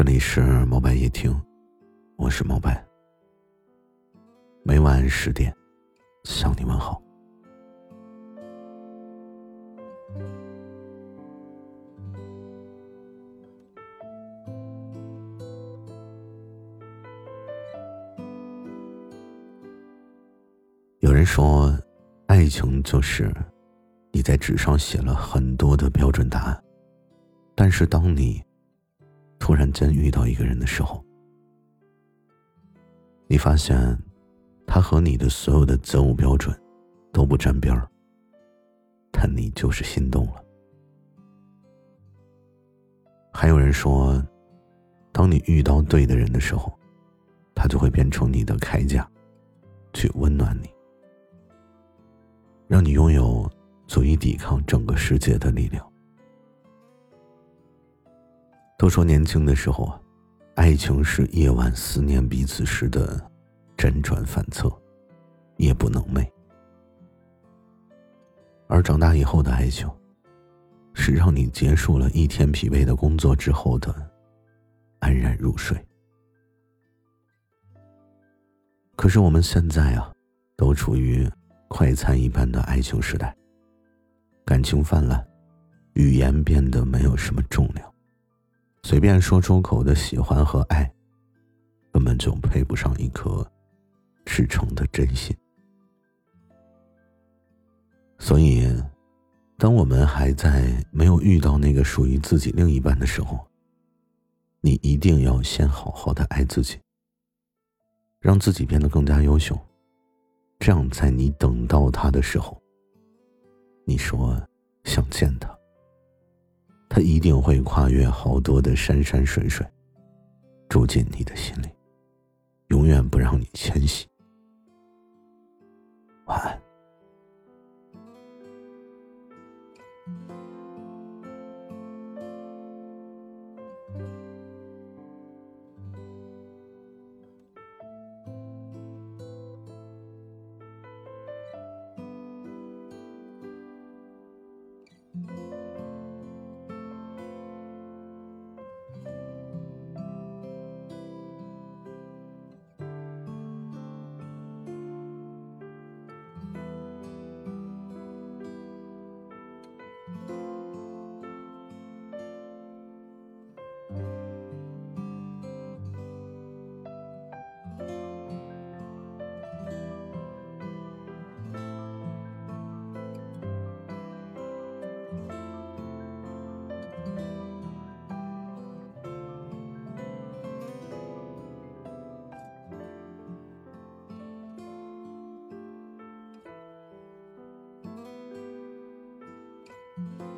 这里是毛白夜听，我是毛白。每晚十点向你问好。有人说，爱情就是你在纸上写了很多的标准答案，但是当你。突然间遇到一个人的时候，你发现他和你的所有的择偶标准都不沾边儿，但你就是心动了。还有人说，当你遇到对的人的时候，他就会变成你的铠甲，去温暖你，让你拥有足以抵抗整个世界的力量。都说年轻的时候啊，爱情是夜晚思念彼此时的辗转反侧，夜不能寐；而长大以后的爱情，是让你结束了一天疲惫的工作之后的安然入睡。可是我们现在啊，都处于快餐一般的爱情时代，感情泛滥，语言变得没有什么重量。随便说出口的喜欢和爱，根本就配不上一颗赤诚的真心。所以，当我们还在没有遇到那个属于自己另一半的时候，你一定要先好好的爱自己，让自己变得更加优秀。这样，在你等到他的时候，你说想见他。一定会跨越好多的山山水水，住进你的心里，永远不让你迁徙。晚安。Bye.